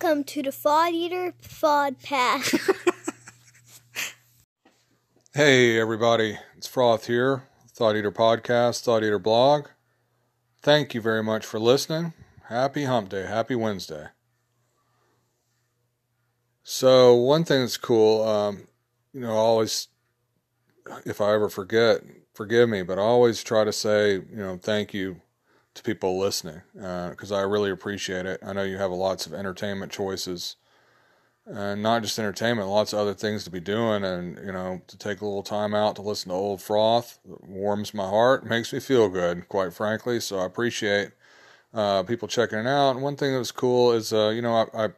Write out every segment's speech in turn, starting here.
Welcome to the Fod Eater Fod Pass. hey, everybody. It's Froth here, Thought Eater Podcast, Thought Eater Blog. Thank you very much for listening. Happy Hump Day. Happy Wednesday. So, one thing that's cool, um, you know, I always, if I ever forget, forgive me, but I always try to say, you know, thank you to people listening because uh, I really appreciate it. I know you have lots of entertainment choices and not just entertainment, lots of other things to be doing. And, you know, to take a little time out to listen to old froth warms my heart, makes me feel good, quite frankly. So I appreciate uh, people checking it out. And one thing that was cool is, uh, you know, I, I,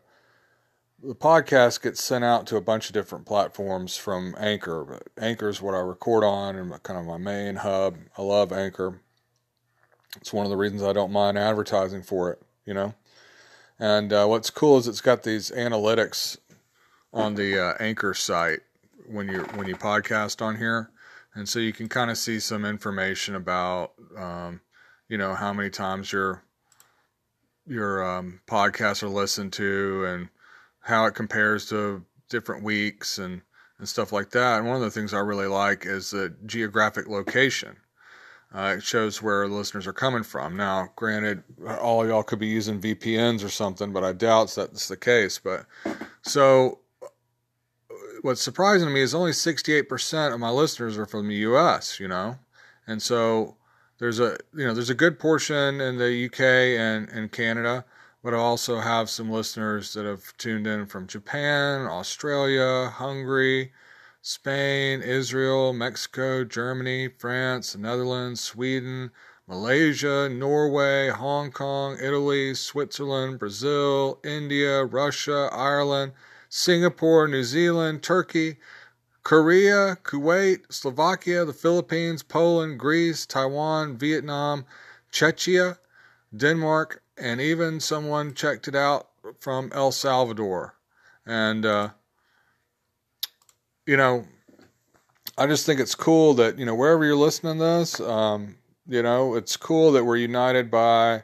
the podcast gets sent out to a bunch of different platforms from Anchor. Anchor is what I record on and kind of my main hub. I love Anchor. It's one of the reasons I don't mind advertising for it, you know. And uh, what's cool is it's got these analytics on the uh, Anchor site when you when you podcast on here, and so you can kind of see some information about, um, you know, how many times your your um, podcasts are listened to and how it compares to different weeks and and stuff like that. And one of the things I really like is the geographic location. Uh, it shows where listeners are coming from. Now, granted, all y'all could be using VPNs or something, but I doubt that's the case. But so, what's surprising to me is only 68% of my listeners are from the U.S. You know, and so there's a you know there's a good portion in the UK and and Canada, but I also have some listeners that have tuned in from Japan, Australia, Hungary. Spain, Israel, Mexico, Germany, France, the Netherlands, Sweden, Malaysia, Norway, Hong Kong, Italy, Switzerland, Brazil, India, Russia, Ireland, Singapore, New Zealand, Turkey, Korea, Kuwait, Slovakia, the Philippines, Poland, Greece, Taiwan, Vietnam, Czechia, Denmark, and even someone checked it out from El Salvador. And uh, you know, I just think it's cool that, you know, wherever you're listening to this, um, you know, it's cool that we're united by,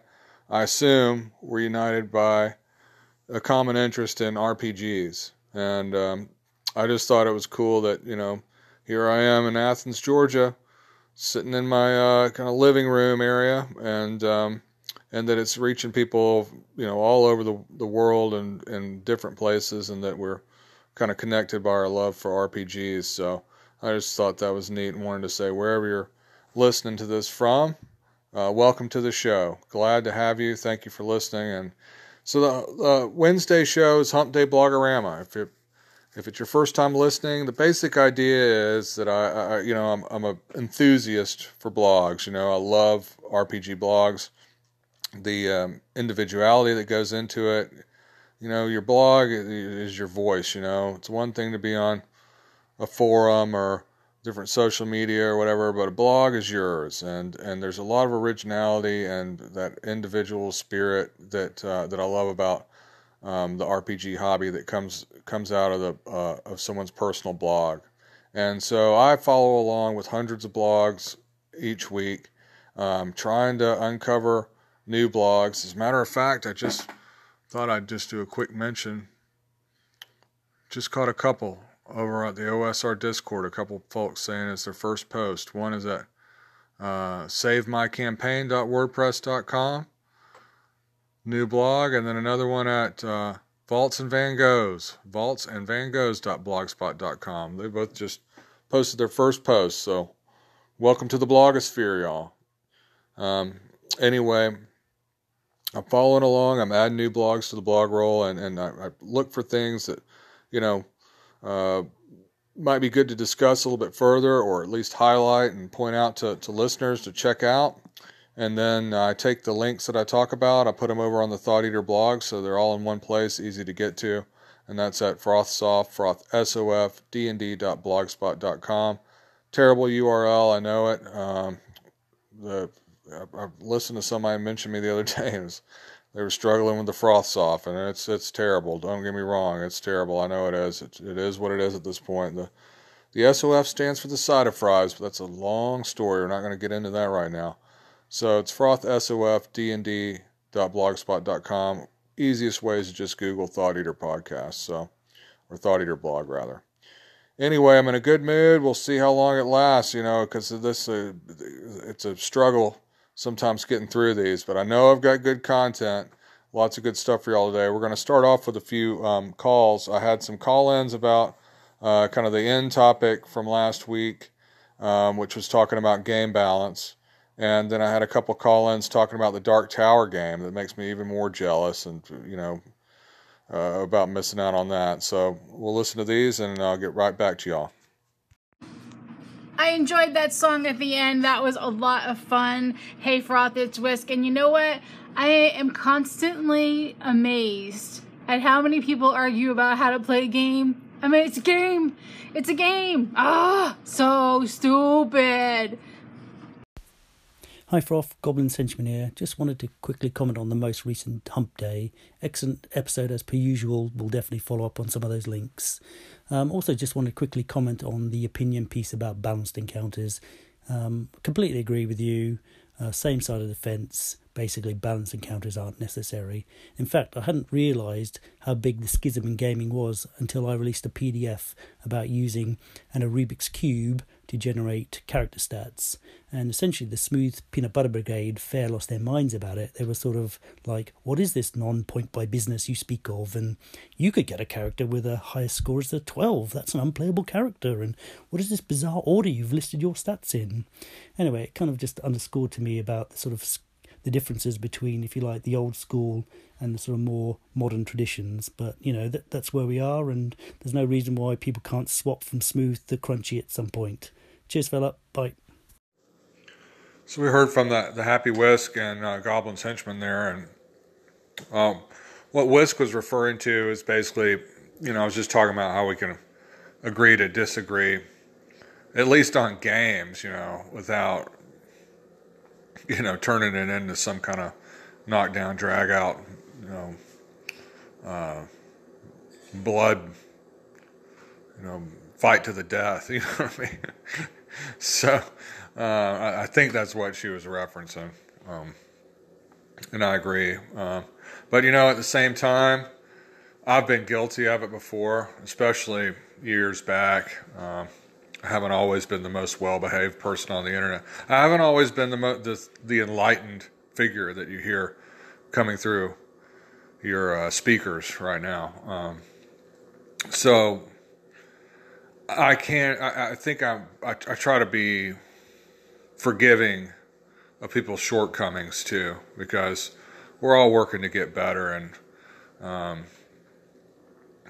I assume, we're united by a common interest in RPGs. And um, I just thought it was cool that, you know, here I am in Athens, Georgia, sitting in my uh, kind of living room area, and um, and that it's reaching people, you know, all over the the world and in different places, and that we're kind of connected by our love for RPGs. So I just thought that was neat and wanted to say wherever you're listening to this from, uh, welcome to the show. Glad to have you. Thank you for listening. And so the uh, Wednesday show is Hump Day Blogorama. If if it's your first time listening, the basic idea is that I, I you know, I'm I'm a enthusiast for blogs. You know, I love RPG blogs. The um, individuality that goes into it, you know, your blog is your voice, you know. It's one thing to be on a forum or different social media or whatever, but a blog is yours, and and there's a lot of originality and that individual spirit that uh, that I love about um, the RPG hobby that comes comes out of the uh, of someone's personal blog, and so I follow along with hundreds of blogs each week, um, trying to uncover new blogs. As a matter of fact, I just Thought I'd just do a quick mention. Just caught a couple over at the OSR Discord, a couple folks saying it's their first post. One is at uh, savemycampaign.wordpress.com, new blog, and then another one at uh, Vaults and Van Goghs, vaults and. They both just posted their first post, so welcome to the blogosphere, y'all. Um, anyway, I'm following along. I'm adding new blogs to the blog roll, and, and I, I look for things that, you know, uh, might be good to discuss a little bit further, or at least highlight and point out to, to listeners to check out. And then I take the links that I talk about, I put them over on the Thought Eater blog, so they're all in one place, easy to get to. And that's at frothsoft, frothsof. Terrible URL, I know it. Um, the I, listened to somebody mention me the other day, and they were struggling with the Frostsoft, and it's it's terrible. Don't get me wrong, it's terrible. I know it is. It, it is what it is at this point. The the SOF stands for the side of fries, but that's a long story. We're not going to get into that right now. So it's frothsof dnd.blogspot.com. easiest way is to just Google Thought Eater podcast, so or Thought Eater blog rather. Anyway, I'm in a good mood. We'll see how long it lasts, you know, because this uh, it's a struggle sometimes getting through these, but I know I've got good content. Lots of good stuff for y'all today. We're going to start off with a few um, calls. I had some call ins about uh, kind of the end topic from last week, um, which was talking about game balance. And then I had a couple call ins talking about the Dark Tower game that makes me even more jealous and, you know, uh, about missing out on that. So we'll listen to these and I'll get right back to y'all. I enjoyed that song at the end. That was a lot of fun. Hey, Froth, it's Whisk. And you know what? I am constantly amazed at how many people argue about how to play a game. I mean, it's a game. It's a game. Ah, so stupid. Hi Froth, Goblin Henchman here. Just wanted to quickly comment on the most recent Hump Day. Excellent episode as per usual. We'll definitely follow up on some of those links. Um, also, just want to quickly comment on the opinion piece about balanced encounters. Um, completely agree with you. Uh, same side of the fence. Basically, balanced encounters aren't necessary. In fact, I hadn't realised how big the schism in gaming was until I released a PDF about using an Rubik's Cube to generate character stats. And essentially, the Smooth Peanut Butter Brigade fair lost their minds about it. They were sort of like, What is this non point by business you speak of? And you could get a character with a higher score as a 12. That's an unplayable character. And what is this bizarre order you've listed your stats in? Anyway, it kind of just underscored to me about the sort of the differences between, if you like, the old school and the sort of more modern traditions. But you know that that's where we are, and there's no reason why people can't swap from smooth to crunchy at some point. Cheers, Philip. Bye. So we heard from the, the Happy Whisk and uh, Goblin's Henchman there, and um, what Whisk was referring to is basically, you know, I was just talking about how we can agree to disagree, at least on games, you know, without, you know, turning it into some kind of knockdown, drag out, you know, uh, blood, you know, fight to the death. You know what I mean? So uh, I, think that's what she was referencing, um, and I agree. Uh, but you know, at the same time, I've been guilty of it before, especially years back. Um, I haven't always been the most well-behaved person on the internet. I haven't always been the mo- the, the enlightened figure that you hear coming through your uh, speakers right now. Um, so I can't. I, I think I'm, I, I try to be forgiving of people's shortcomings too, because we're all working to get better, and um,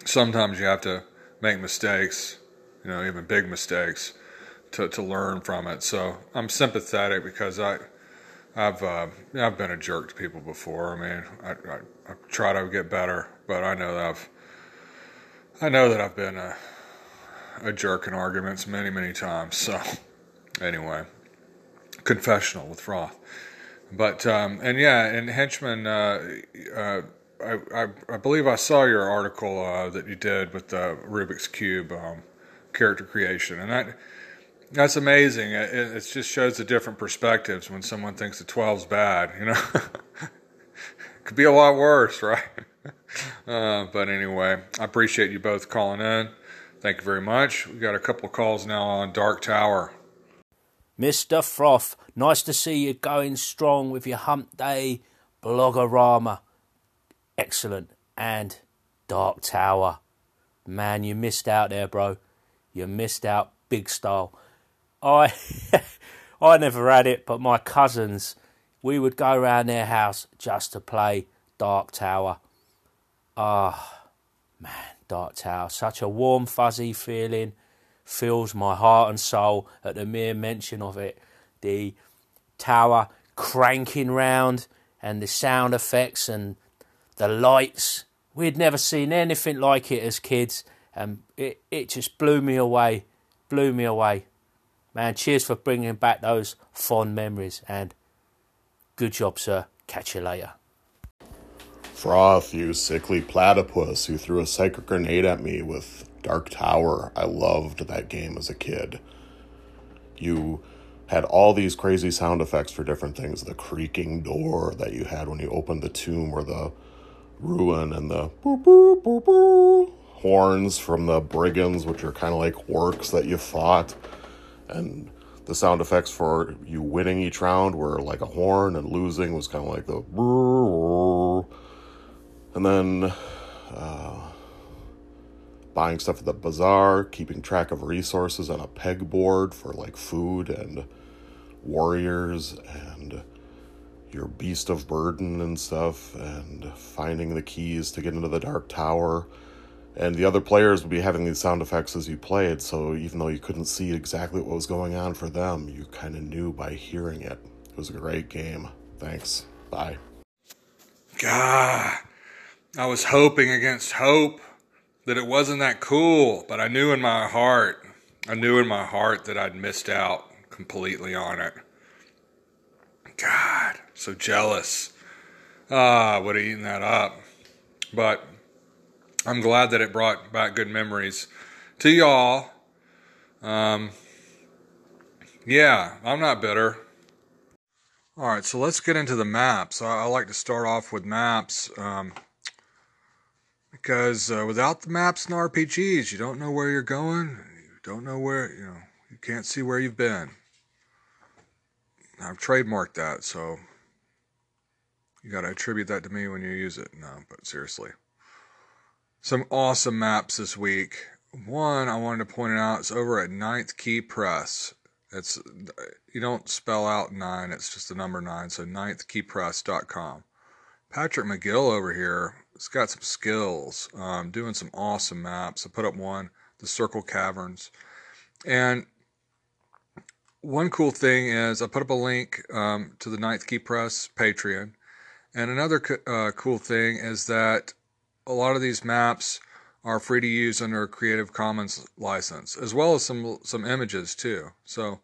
sometimes you have to make mistakes, you know, even big mistakes, to to learn from it. So I'm sympathetic because I. I've uh, I've been a jerk to people before. I mean, I, I, I try to get better, but I know that I've I know that I've been a a jerk in arguments many, many times. So, anyway, confessional with Froth. But, um, and yeah, and Henchman, uh, uh, I, I, I, believe I saw your article uh, that you did with the Rubik's Cube um, character creation. And that that's amazing. It, it just shows the different perspectives when someone thinks the 12's bad, you know? it Could be a lot worse, right? Uh, but anyway, I appreciate you both calling in. Thank you very much. We got a couple of calls now on Dark Tower. Mr. Froth, nice to see you going strong with your Hump Day Bloggerama. Excellent. And Dark Tower. Man, you missed out there, bro. You missed out big style. I I never had it, but my cousins, we would go around their house just to play Dark Tower. Ah, oh, man. Dark Tower. Such a warm, fuzzy feeling fills my heart and soul at the mere mention of it. The tower cranking round and the sound effects and the lights. We'd never seen anything like it as kids, and it, it just blew me away. Blew me away. Man, cheers for bringing back those fond memories, and good job, sir. Catch you later. Froth, you sickly platypus who threw a psychic grenade at me with Dark Tower. I loved that game as a kid. You had all these crazy sound effects for different things the creaking door that you had when you opened the tomb, or the ruin and the boop, boop, boop, boop, horns from the brigands, which are kind of like orcs that you fought. And the sound effects for you winning each round were like a horn, and losing was kind of like the. And then uh, buying stuff at the bazaar, keeping track of resources on a pegboard for like food and warriors and your beast of burden and stuff, and finding the keys to get into the dark tower. And the other players would be having these sound effects as you played, so even though you couldn't see exactly what was going on for them, you kind of knew by hearing it. It was a great game. Thanks. Bye. God, I was hoping against hope that it wasn't that cool, but I knew in my heart, I knew in my heart that I'd missed out completely on it. God, so jealous. Ah, would have eaten that up. But I'm glad that it brought back good memories to y'all. Um, yeah, I'm not bitter. All right, so let's get into the maps. I, I like to start off with maps um, because uh, without the maps and RPGs, you don't know where you're going. You don't know where, you know, you can't see where you've been. I've trademarked that, so you got to attribute that to me when you use it. No, but seriously. Some awesome maps this week. One I wanted to point out is over at Ninth Key Press. It's you don't spell out nine; it's just the number nine. So ninthkeypress.com. Patrick McGill over here has got some skills, um, doing some awesome maps. I put up one, the Circle Caverns, and one cool thing is I put up a link um, to the Ninth Key Press Patreon, and another uh, cool thing is that a lot of these maps are free to use under a Creative Commons license, as well as some some images too. So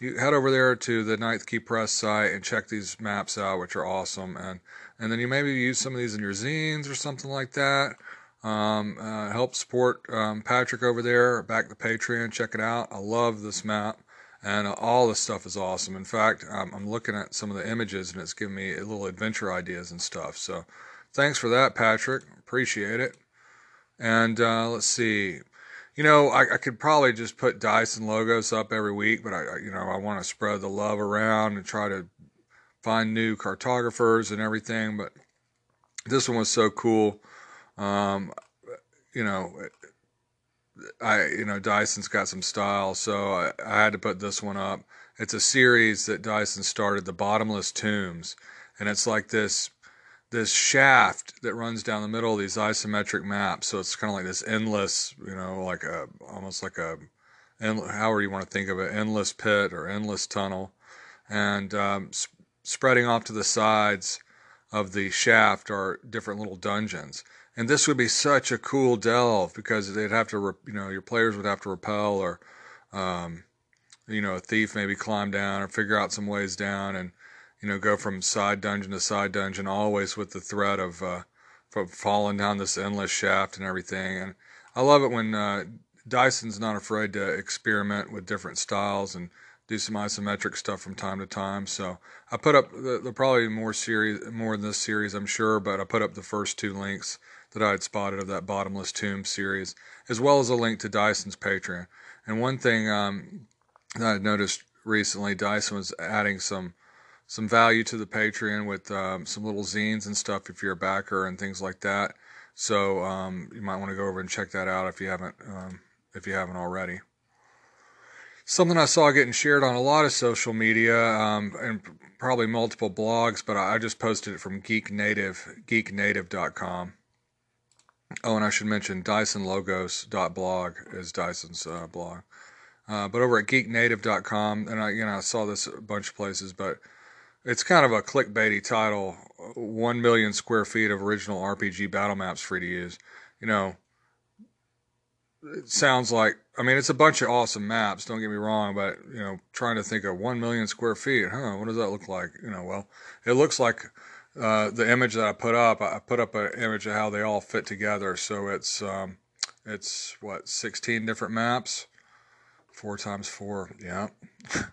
you head over there to the Ninth Key Press site and check these maps out, which are awesome. And and then you maybe use some of these in your zines or something like that. Um, uh, help support um, Patrick over there. Back the Patreon. Check it out. I love this map. And uh, all this stuff is awesome. In fact, um, I'm looking at some of the images and it's giving me little adventure ideas and stuff. So thanks for that, Patrick. Appreciate it. And uh, let's see. You know, I, I, could probably just put Dyson logos up every week, but I, you know, I want to spread the love around and try to find new cartographers and everything. But this one was so cool. Um, you know, I, you know, Dyson's got some style, so I, I had to put this one up. It's a series that Dyson started, the Bottomless Tombs, and it's like this this shaft that runs down the middle of these isometric maps. So it's kind of like this endless, you know, like a almost like a, however you want to think of it, endless pit or endless tunnel, and um, spreading off to the sides of the shaft are different little dungeons. And this would be such a cool delve because they'd have to, you know, your players would have to repel or, um, you know, a thief maybe climb down or figure out some ways down and you know, go from side dungeon to side dungeon, always with the threat of uh, falling down this endless shaft and everything. And I love it when uh, Dyson's not afraid to experiment with different styles and do some isometric stuff from time to time. So I put up the, the probably more series, more in this series, I'm sure, but I put up the first two links that I had spotted of that Bottomless Tomb series, as well as a link to Dyson's Patreon. And one thing um, that I noticed recently, Dyson was adding some some value to the Patreon with um, some little zines and stuff if you're a backer and things like that. So um, you might want to go over and check that out if you haven't um, if you haven't already. Something I saw getting shared on a lot of social media um, and probably multiple blogs, but I just posted it from Geek Native, geeknative.com. Oh, and I should mention DysonLogos.blog is Dyson's uh, blog. Uh, but over at geeknative.com, and I, you know, I saw this a bunch of places, but it's kind of a clickbaity title. One million square feet of original RPG battle maps free to use. You know, it sounds like I mean it's a bunch of awesome maps. Don't get me wrong, but you know, trying to think of one million square feet, huh? What does that look like? You know, well, it looks like uh, the image that I put up. I put up an image of how they all fit together. So it's um, it's what sixteen different maps, four times four. Yeah.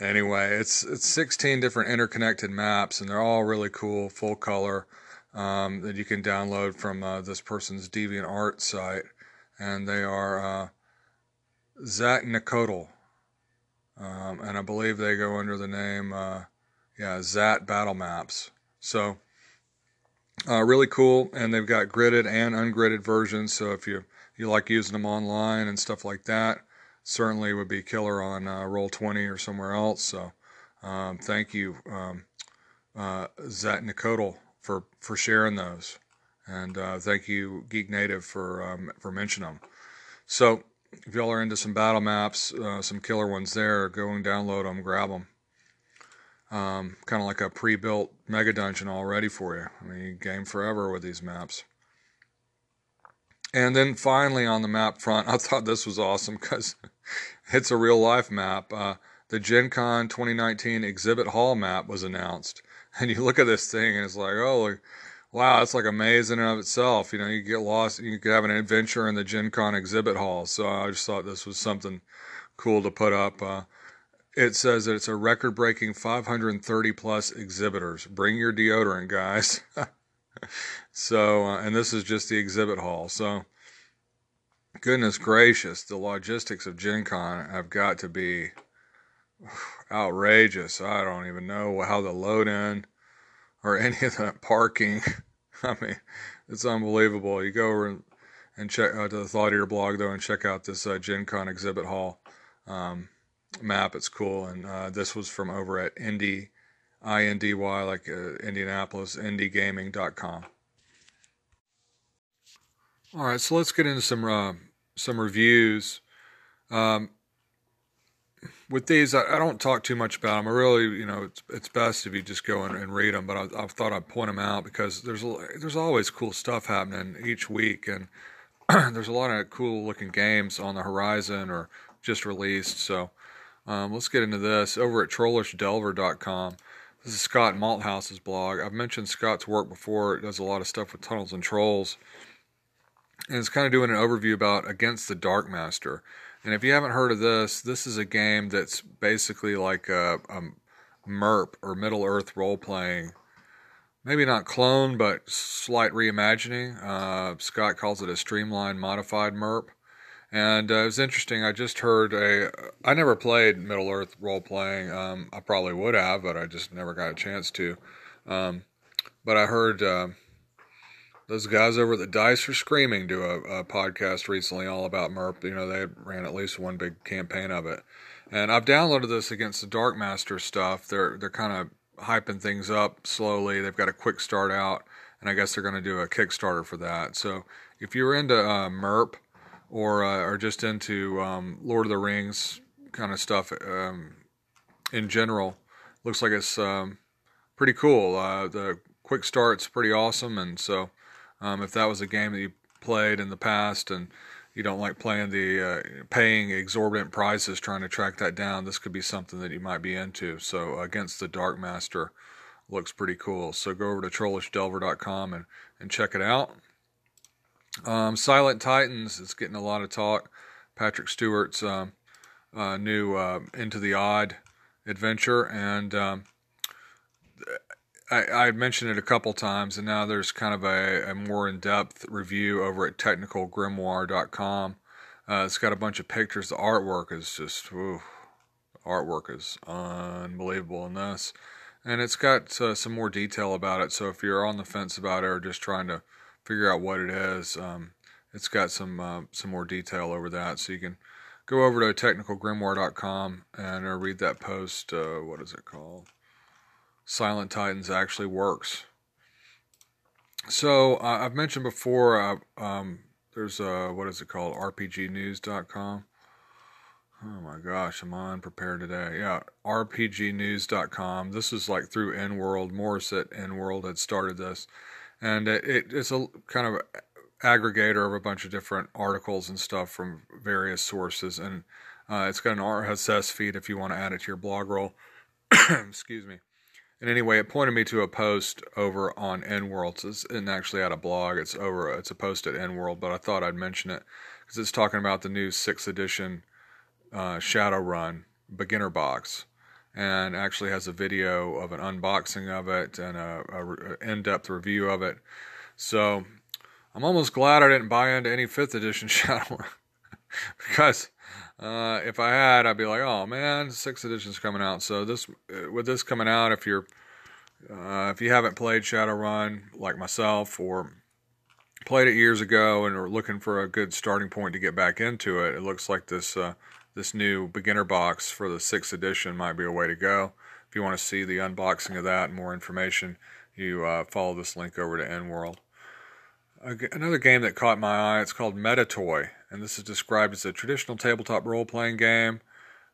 anyway, it's it's 16 different interconnected maps, and they're all really cool, full color um, that you can download from uh, this person's DeviantArt site, and they are uh, Zatnikotel, um, and I believe they go under the name uh, yeah Zat Battle Maps. So uh, really cool, and they've got gridded and ungridded versions. So if you you like using them online and stuff like that, certainly would be killer on uh, Roll20 or somewhere else. So um, thank you, um, uh, Zat for for sharing those, and uh, thank you Geek Native for um, for mentioning them. So if y'all are into some battle maps, uh, some killer ones there, go and download them, grab them. Um, kind of like a pre-built mega dungeon all ready for you. I mean, you game forever with these maps. And then finally on the map front, I thought this was awesome because it's a real life map. Uh, the Gen Con 2019 exhibit hall map was announced. And you look at this thing and it's like, oh, wow, it's like amazing in of itself. You know, you get lost, you could have an adventure in the Gen Con exhibit hall. So I just thought this was something cool to put up. Uh, it says that it's a record breaking 530 plus exhibitors. Bring your deodorant, guys. so, uh, and this is just the exhibit hall. So, goodness gracious, the logistics of Gen Con have got to be outrageous. I don't even know how the load in or any of that parking. I mean, it's unbelievable. You go over and, and check uh, to the Thought Eater blog though and check out this uh, Gen Con exhibit hall um, map. It's cool, and uh, this was from over at Indy, I N D Y, like uh, Indianapolis, IndyGaming.com. All right, so let's get into some uh, some reviews. Um, with these, I, I, don't talk too much about them. I really, you know, it's, it's best if you just go and, and read them. But I, I, thought I'd point them out because there's there's always cool stuff happening each week, and there's a lot of cool looking games on the horizon or just released. So um, let's get into this over at trollishdelver.com. This is Scott Malthouse's blog. I've mentioned Scott's work before. It does a lot of stuff with tunnels and trolls. And it's kind of doing an overview about Against the Dark Master. And if you haven't heard of this, this is a game that's basically like a, a MERP or Middle Earth role playing. Maybe not clone, but slight reimagining. Uh, Scott calls it a streamlined modified MERP. And uh, it was interesting. I just heard a. I never played Middle Earth role playing. Um, I probably would have, but I just never got a chance to. Um, but I heard uh, those guys over at the Dice for Screaming do a, a, podcast recently all about MERP. You know, they ran at least one big campaign of it. And I've downloaded this against the Dark Master stuff. They're they're kind of hyping things up slowly. They've got a quick start out, and I guess they're going to do a Kickstarter for that. So if you're into uh, MERP or uh, just into um, Lord of the Rings kind of stuff um, in general. Looks like it's um, pretty cool. Uh, the quick start's pretty awesome, and so um, if that was a game that you played in the past and you don't like playing the uh, paying exorbitant prices trying to track that down, this could be something that you might be into. So against the Dark Master looks pretty cool. So go over to trollishdelver.com and, and check it out. Um, Silent Titans is getting a lot of talk. Patrick Stuart's um, uh, new uh, Into the Odd adventure, and um, I, I, mentioned it a couple times, and now there's kind of a, a more in-depth review over at technicalgrimoire.com. Uh, it's got a bunch of pictures. The artwork is just, artwork is unbelievable in this, and it's got uh, some more detail about it. So if you're on the fence about it or just trying to figure out what it is. Um, it's got some uh, some more detail over that, so you can go over to technicalgrimoire.com and uh, read that post. Uh, what is it called? Silent Titans actually works. So uh, I've mentioned before. Uh, um, there's a what is it called? RPGnews.com. Oh my gosh, I'm unprepared today? Yeah, RPGnews.com. This is like through N-World. Morrus at EN World had started this and it, it's a kind of aggregator of a bunch of different articles and stuff from various sources, and uh, it's got an RSS feed if you want to add it to your blog roll. Excuse me. And anyway, it pointed me to a post over on EN World. It's not actually at a blog. It's over. It's a post at EN World, but I thought I'd mention it because it's talking about the new sixth edition uh, Shadowrun beginner box, and actually has a video of an unboxing of it and a, a in-depth review of it. So I'm almost glad I didn't buy into any fifth edition Shadowrun because uh, if I had, I'd be like, oh man, sixth edition's coming out. So this with this coming out, if you're uh, if you haven't played Shadowrun like myself or played it years ago and are looking for a good starting point to get back into it, it looks like this uh, this new beginner box for the sixth edition might be a way to go. If you want to see the unboxing of that and more information, you uh, follow this link over to EnWorld. Another game that caught my eye, it's called Metatoy, and this is described as a traditional tabletop role-playing game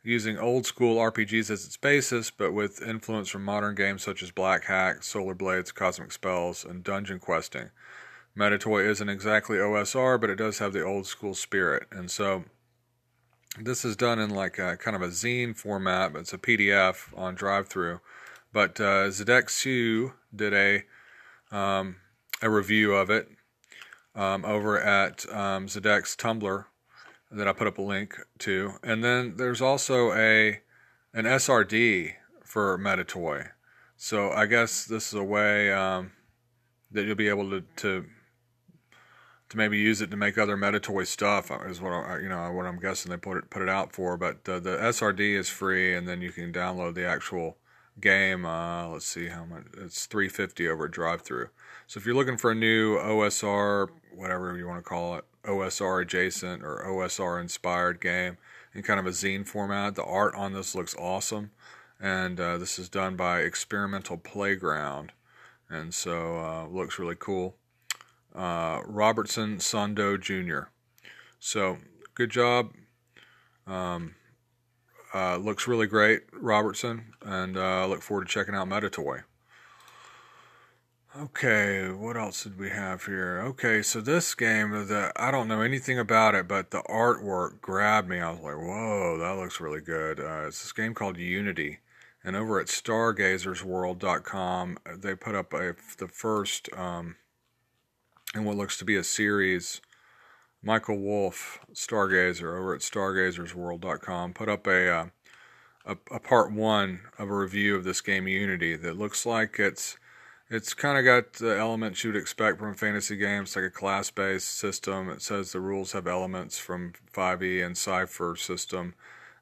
using old school RPGs as its basis, but with influence from modern games such as Black Hack, Solar Blades, Cosmic Spells, and Dungeon Questing. Metatoy isn't exactly OSR, but it does have the old school spirit, and so this is done in like a kind of a zine format. It's a PDF on drive-through, but uh, Zedeck Siew did a um, a review of it um, over at um, Zedeck's Tumblr that I put up a link to, and then there's also a an SRD for Metatoy. So I guess this is a way um, that you'll be able to, to to maybe use it to make other Metatoy stuff uh, is what I, you know what I'm guessing they put it put it out for. But uh, the SRD is free, and then you can download the actual game. Uh, let's see how much it's 350 over drive-through. So if you're looking for a new OSR, whatever you want to call it, OSR adjacent or OSR inspired game in kind of a zine format, the art on this looks awesome, and uh, this is done by Experimental Playground, and so uh, looks really cool uh, Robertson Sondoh Jr. So good job. Um, uh, looks really great, Robertson, and uh, look forward to checking out Metatoy. Okay, what else did we have here? Okay, so this game, the I don't know anything about it, but the artwork grabbed me. I was like, "Whoa, that looks really good." Uh, it's this game called Unity, and over at StargazersWorld.com, they put up a, the first um, in what looks to be a series. Michael Wolf, Stargazer, over at StargazersWorld.com, put up a, uh, a, a part one of a review of this game Unity that looks like it's it's kind of got the elements you'd expect from fantasy games, like a class-based system. It says the rules have elements from 5e and Cypher system.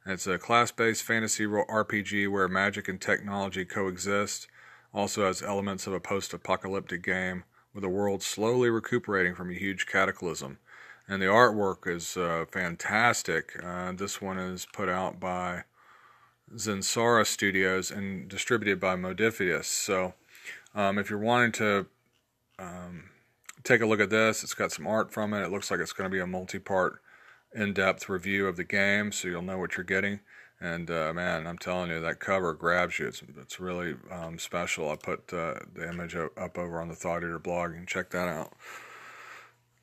And it's a class-based fantasy RPG where magic and technology coexist. Also has elements of a post-apocalyptic game with the world slowly recuperating from a huge cataclysm. And the artwork is uh, fantastic. Uh, this one is put out by Zensara Studios and distributed by Modiphius. So, um, if you're wanting to um, take a look at this, it's got some art from it. It looks like it's going to be a multi part, in depth review of the game, so you'll know what you're getting. And uh, man, I'm telling you, that cover grabs you. It's, it's really um, special. I put uh, the image up over on the Thought Eater blog. and check that out.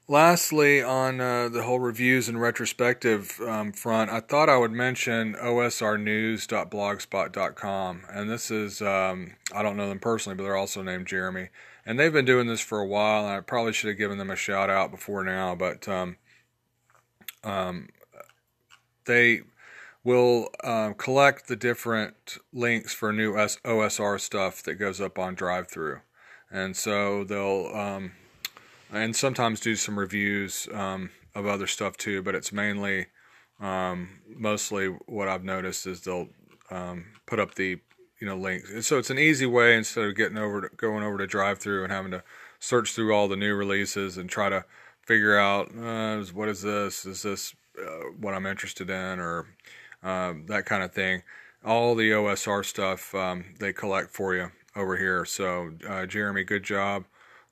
Lastly, on uh, the whole reviews and retrospective um, front, I thought I would mention osrnews.blogspot.com. And this is, um, I don't know them personally, but they're also named Jeremy. And they've been doing this for a while, and I probably should have given them a shout out before now, but um, um they will um, collect the different links for new OSR stuff that goes up on drive-through, and so they'll um, and sometimes do some reviews um, of other stuff too. But it's mainly um, mostly what I've noticed is they'll um, put up the you know links. So it's an easy way instead of getting over to, going over to drive-through and having to search through all the new releases and try to figure out uh, what is this? Is this uh, what I'm interested in or um, that kind of thing. All the OSR stuff um, they collect for you over here. So, uh, Jeremy, good job.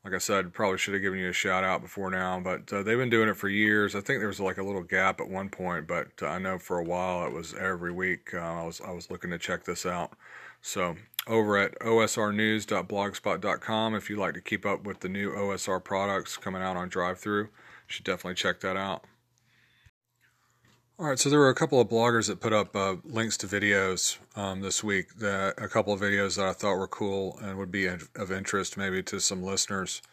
Like I said, probably should have given you a shout out before now, but uh, they've been doing it for years. I think there was like a little gap at one point, but uh, I know for a while it was every week. Uh, I was I was looking to check this out. So over at osrnews.blogspot.com, if you'd like to keep up with the new OSR products coming out on drive-through, should definitely check that out. All right, so there were a couple of bloggers that put up uh, links to videos um, this week. That, a couple of videos that I thought were cool and would be of interest maybe to some listeners.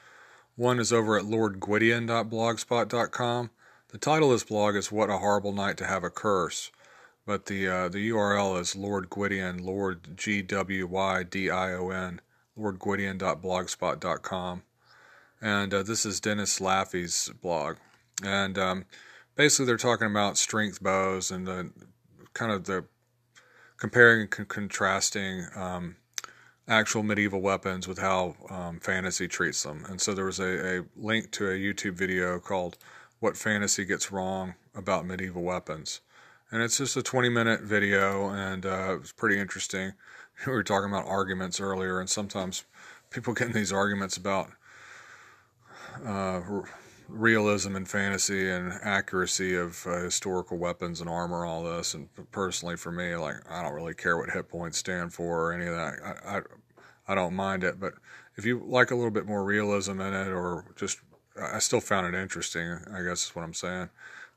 One is over at lordgwydion.blogspot.com. The title of this blog is What a Horrible Night to Have a Curse. but the uh, the URL is Lord Gwydion, Lord G W Y D I O N, lordgwydion.blogspot.com, and uh, this is Dennis Laffey's blog, and um, basically they're talking about strength bows and the kind of the comparing and con- contrasting um, actual medieval weapons with how um, fantasy treats them. And so there was a, a link to a YouTube video called "What Fantasy Gets Wrong About Medieval Weapons." and it's just a 20 minute video and uh, it was pretty interesting we were talking about arguments earlier and sometimes people get in these arguments about uh, realism and fantasy and accuracy of uh, historical weapons and armor all this. And personally for me like i don't really care what hit points stand for or any of that. I, I, I don't mind it. But if you like a little bit more realism in it or just i still found it interesting i guess is what i'm saying.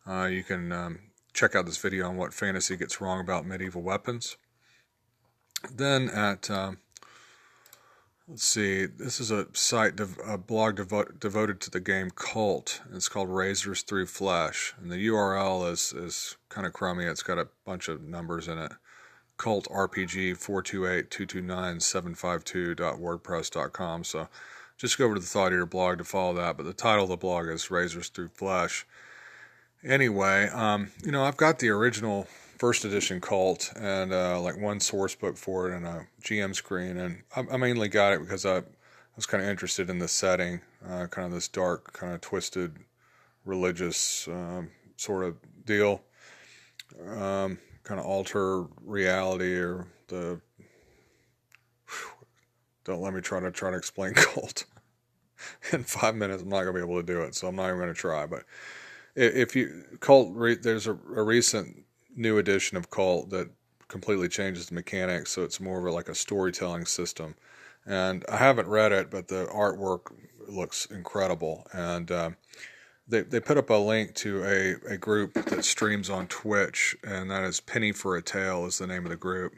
Uh, you can um, check out this video on what fantasy gets wrong about medieval weapons. Then at, um, let's see, this is a site, a blog devo- devoted to the game Kult. It's called Razors Through Flesh. And the URL is, is kind of crummy. It's got a bunch of numbers in it. Kult RPG 428-229-752.wordpress.com. So just go over to the Thought Eater blog to follow that. But the title of the blog is Razors Through Flesh anyway, um, you know, I've got the original first edition Kult and uh, like one source book for it and a GM screen, and I, I mainly got it because I, I was kind of interested in the setting, uh, kind of this dark, kind of twisted, religious um, sort of deal, um, kind of alter reality or the. Don't let me try to try to explain Kult. in five minutes. I'm not gonna be able to do it, so I'm not even gonna try, but if you Kult, there's a, a recent new edition of Kult that completely changes the mechanics, so it's more of a, like a storytelling system. And I haven't read it, but the artwork looks incredible. And uh, they they put up a link to a, a group that streams on Twitch, and that is Penny for a Tale is the name of the group.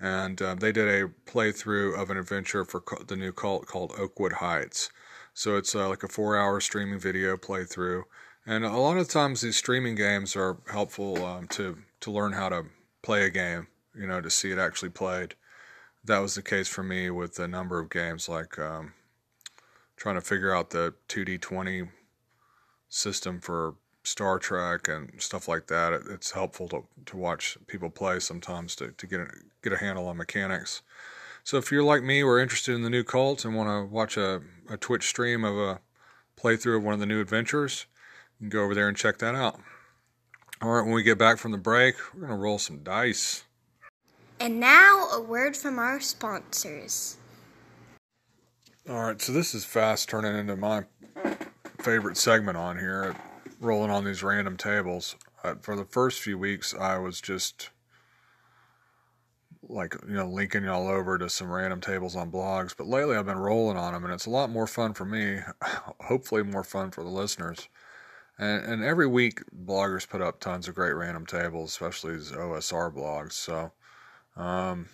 And uh, they did a playthrough of an adventure for the new Kult called Oakwood Heights. So it's uh, like a four hour streaming video playthrough and a lot of times these streaming games are helpful um, to to learn how to play a game, you know, to see it actually played. That was the case for me with a number of games, like um, trying to figure out the 2D20 system for Star Trek and stuff like that. It, it's helpful to, to watch people play sometimes to, to get a, get a handle on mechanics. So if you're like me, we're interested in the new Kult and want to watch a, a Twitch stream of a playthrough of one of the new adventures, you can go over there and check that out. All right, when we get back from the break, we're going to roll some dice. And now, a word from our sponsors. All right, so this is fast turning into my favorite segment on here, rolling on these random tables. Uh, for the first few weeks, I was just like you know linking y'all over to some random tables on blogs but lately i've been rolling on them and it's a lot more fun for me hopefully more fun for the listeners and, and every week, bloggers put up tons of great random tables, especially these OSR blogs. So um,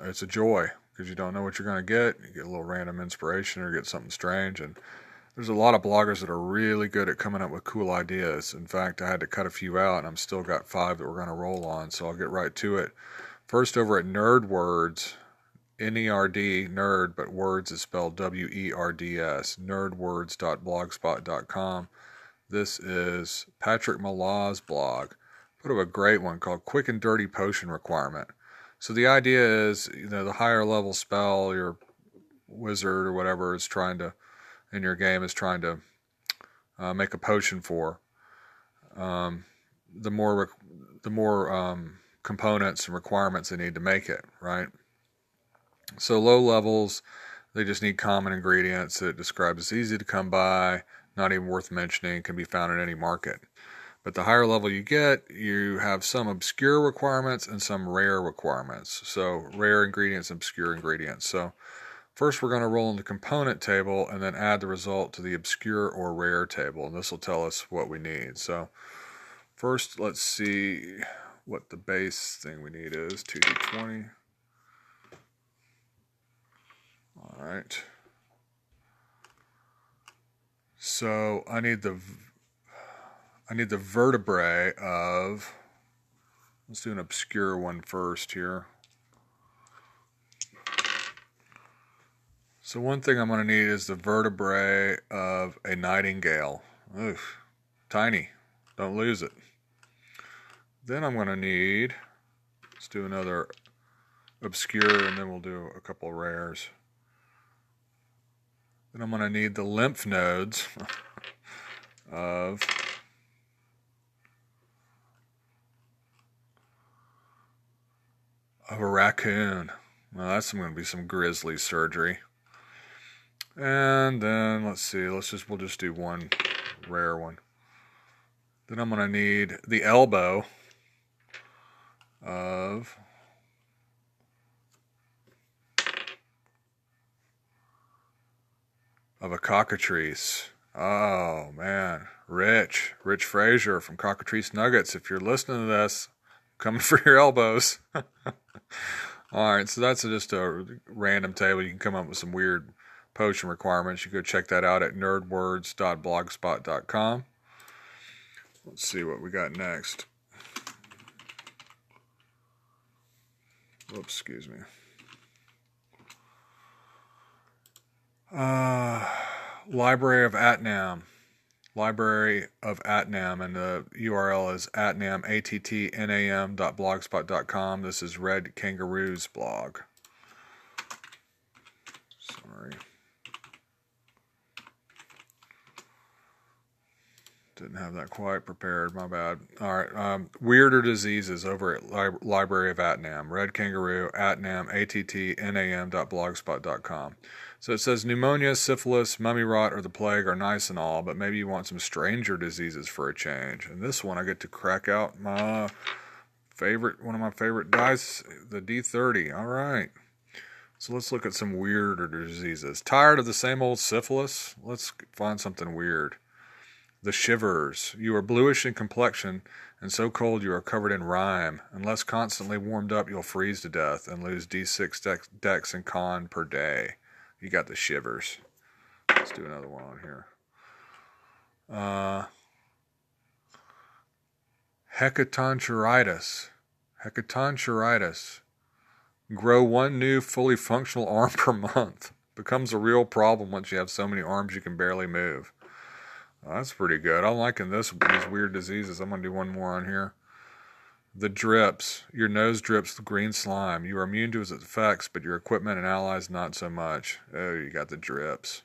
it's a joy because you don't know what you're going to get. You get a little random inspiration or get something strange. And there's a lot of bloggers that are really good at coming up with cool ideas. In fact, I had to cut a few out, and I'm still got five that we're going to roll on. So I'll get right to it. First, over at Nerd Words, N E R D, nerd, but words is spelled W E R D S, nerdwords.blogspot.com. This is Patrick Malaw's blog. Put up a great one called Quick and Dirty Potion Requirement. So the idea is, you know, the higher level spell your wizard or whatever is trying to, in your game, is trying to uh, make a potion for. Um, the more the more um, components and requirements they need to make it, right? So low levels, they just need common ingredients that describes as easy to come by, not even worth mentioning, can be found in any market. But the higher level you get, you have some obscure requirements and some rare requirements. So, rare ingredients, obscure ingredients. So, first we're going to roll in the component table and then add the result to the obscure or rare table. And this will tell us what we need. So, first let's see what the base thing we need is 2d20. All right. So I need the I need the vertebrae of Let's do an obscure one first here. So one thing I'm going to need is the vertebrae of a nightingale. Oof, tiny. Don't lose it. Then I'm going to need, let's do another obscure and then we'll do a couple rares. Then I'm going to need the lymph nodes of of a raccoon. Well, that's going to be some grisly surgery. And then let's see, let's just we'll just do one rare one. Then I'm gonna need the elbow of of a cockatrice. Oh man, Rich, Rich Frazier from Cockatrice Nuggets. If you're listening to this, coming for your elbows. All right, so that's just a random table. You can come up with some weird potion requirements. You go check that out at nerdwords.blogspot.com. Let's see what we got next. Oops, excuse me. Uh, Library of Attnam. Library of Attnam, and the URL is attnam, A-T-T-N-A-M dot blogspot.com. This is Red Kangaroo's blog. Sorry. Didn't have that quite prepared. My bad. All right. Um, weirder diseases over at Li- Library of Attnam. Red Kangaroo, Attnam, A-T-T-N-A-M dot blogspot dot com. So it says pneumonia, syphilis, mummy rot, or the plague are nice and all, but maybe you want some stranger diseases for a change. And this one, I get to crack out my favorite, one of my favorite dice, the D30. All right. So let's look at some weirder diseases. Tired of the same old syphilis? Let's find something weird. The shivers. You are bluish in complexion and so cold you are covered in rime. Unless constantly warmed up, you'll freeze to death and lose d6 dex, dex and con per day. You got the shivers. Let's do another one on here. Uh, hecatonchiritis. Grow one new fully functional arm per month. Becomes a real problem once you have so many arms you can barely move. Well, that's pretty good. I'm liking this these weird diseases. I'm gonna do one more on here. The drips. Your nose drips green slime. You are immune to its effects, but your equipment and allies not so much. Oh, you got the drips.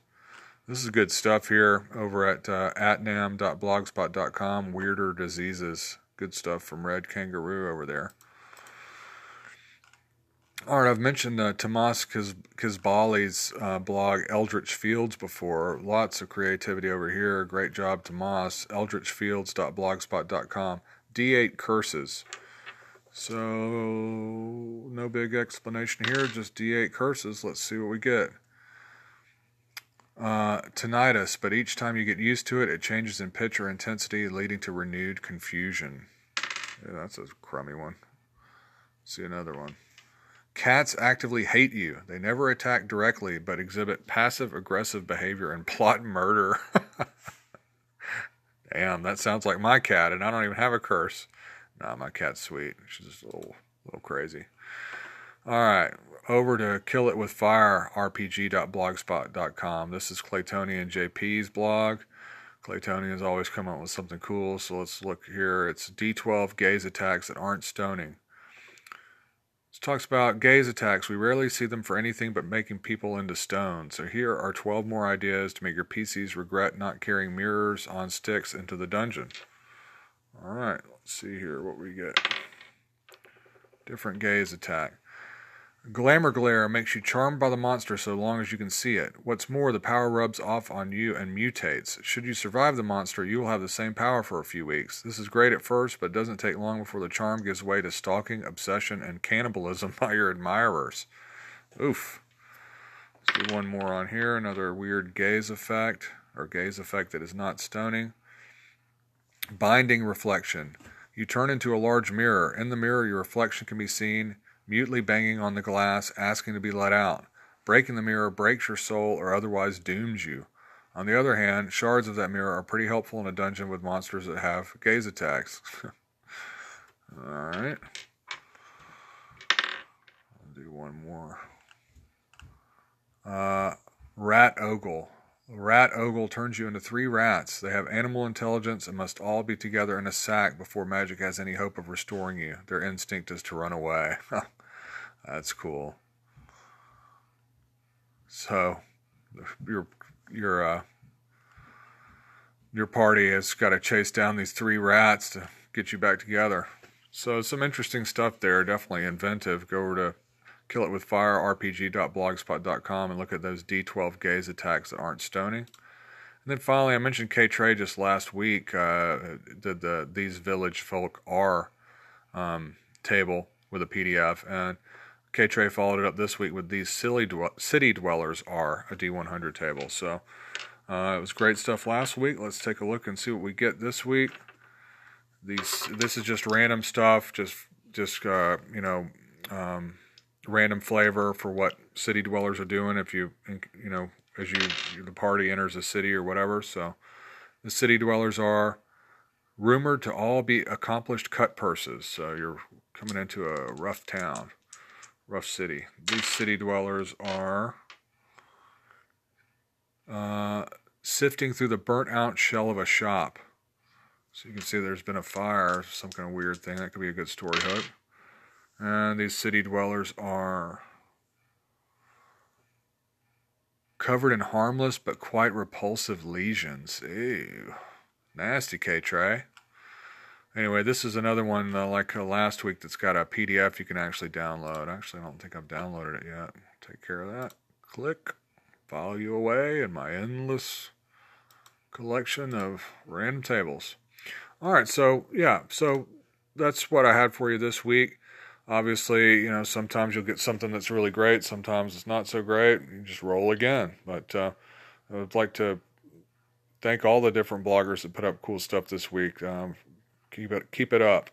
This is good stuff here over at uh, attnam.blogspot.com. Weirder diseases. Good stuff from Red Kangaroo over there. All right, I've mentioned uh, Tomas Kazbali's uh, blog, Eldritch Fields, before. Lots of creativity over here. Great job, Tomas. Eldritchfields.blogspot.com. D8 curses. So, no big explanation here, just D8 curses. Let's see what we get. Uh, tinnitus, but each time you get used to it, it changes in pitch or intensity, leading to renewed confusion. Yeah, that's a crummy one. Let's see another one. Cats actively hate you. They never attack directly, but exhibit passive aggressive behavior and plot murder. Damn, that sounds like my cat, and I don't even have a curse. Nah, my cat's sweet. She's just a little, little crazy. All right, over to Kill It With Fire, RPG.blogspot.com. This is Claytonian JP's blog. Claytonian is always come up with something cool, so let's look here. It's D12 gaze attacks that aren't stoning. Talks about gaze attacks. We rarely see them for anything but making people into stone. So here are 12 more ideas to make your PCs regret not carrying mirrors on sticks into the dungeon. All right, let's see here what we get. Different gaze attack. Glamour glare makes you charmed by the monster so long as you can see it. What's more, the power rubs off on you and mutates. Should you survive the monster, you will have the same power for a few weeks. This is great at first, but it doesn't take long before the charm gives way to stalking, obsession, and cannibalism by your admirers. Oof. Let's do one more on here. Another weird gaze effect, or gaze effect that is not stoning. Binding reflection. You turn into a large mirror. In the mirror, your reflection can be seen mutely banging on the glass, asking to be let out. Breaking the mirror breaks your soul or otherwise dooms you. On the other hand, shards of that mirror are pretty helpful in a dungeon with monsters that have gaze attacks. All right. I'll do one more. Uh, rat ogle. rat ogle turns you into three rats. They have animal intelligence and must all be together in a sack before magic has any hope of restoring you. Their instinct is to run away. That's cool. So, your your uh, your party has got to chase down these three rats to get you back together. So some interesting stuff there. Definitely inventive. Go over to killitwithfirerpg.blogspot.com and look at those D12 gaze attacks that aren't stoning. And then finally, I mentioned K Trey just last week. Uh, did the These Village Folk Are um, table with a PDF, and K Trey followed it up this week with These silly City Dwellers Are a D100 table. So uh, it was great stuff last week. Let's take a look and see what we get this week. These this is just random stuff, just just uh, you know. Um, random flavor for what city dwellers are doing if you you know as you the party enters a city or whatever so the city dwellers are rumored to all be accomplished cut purses so you're coming into a rough town rough city these city dwellers are uh, sifting through the burnt out shell of a shop so you can see there's been a fire some kind of weird thing that could be a good story hook and these city dwellers are covered in harmless but quite repulsive lesions. Ew. Nasty, K Trey. Anyway, this is another one uh, like uh, last week that's got a PDF you can actually download. Actually, I don't think I've downloaded it yet. Take care of that. Click. Follow you away in my endless collection of random tables. All right, so yeah, so that's what I had for you this week. Obviously, you know, sometimes you'll get something that's really great, sometimes it's not so great. You just roll again. But uh, I would like to thank all the different bloggers that put up cool stuff this week. Um, keep it keep it up.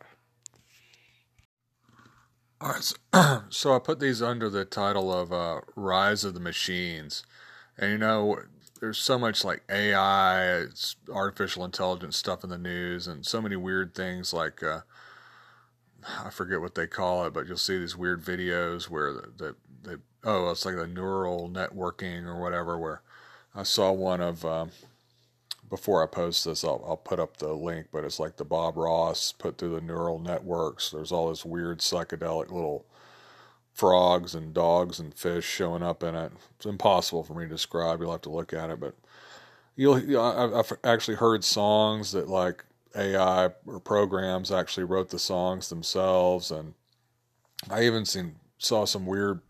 All right, so, so, I put these under the title of uh, "Rise of the Machines," and you know, there's so much like AI, artificial intelligence stuff in the news, and so many weird things like. Uh, I forget what they call it, but you'll see these weird videos where the, the, oh, it's like the neural networking or whatever. Where I saw one of um, before I post this, I'll I'll put up the link, but it's like the Bob Ross put through the neural networks. There's all this weird psychedelic little frogs and dogs and fish showing up in it. It's impossible for me to describe. You'll have to look at it, but you'll. I've actually heard songs that like AI or programs actually wrote the songs themselves, and I even seen saw some weird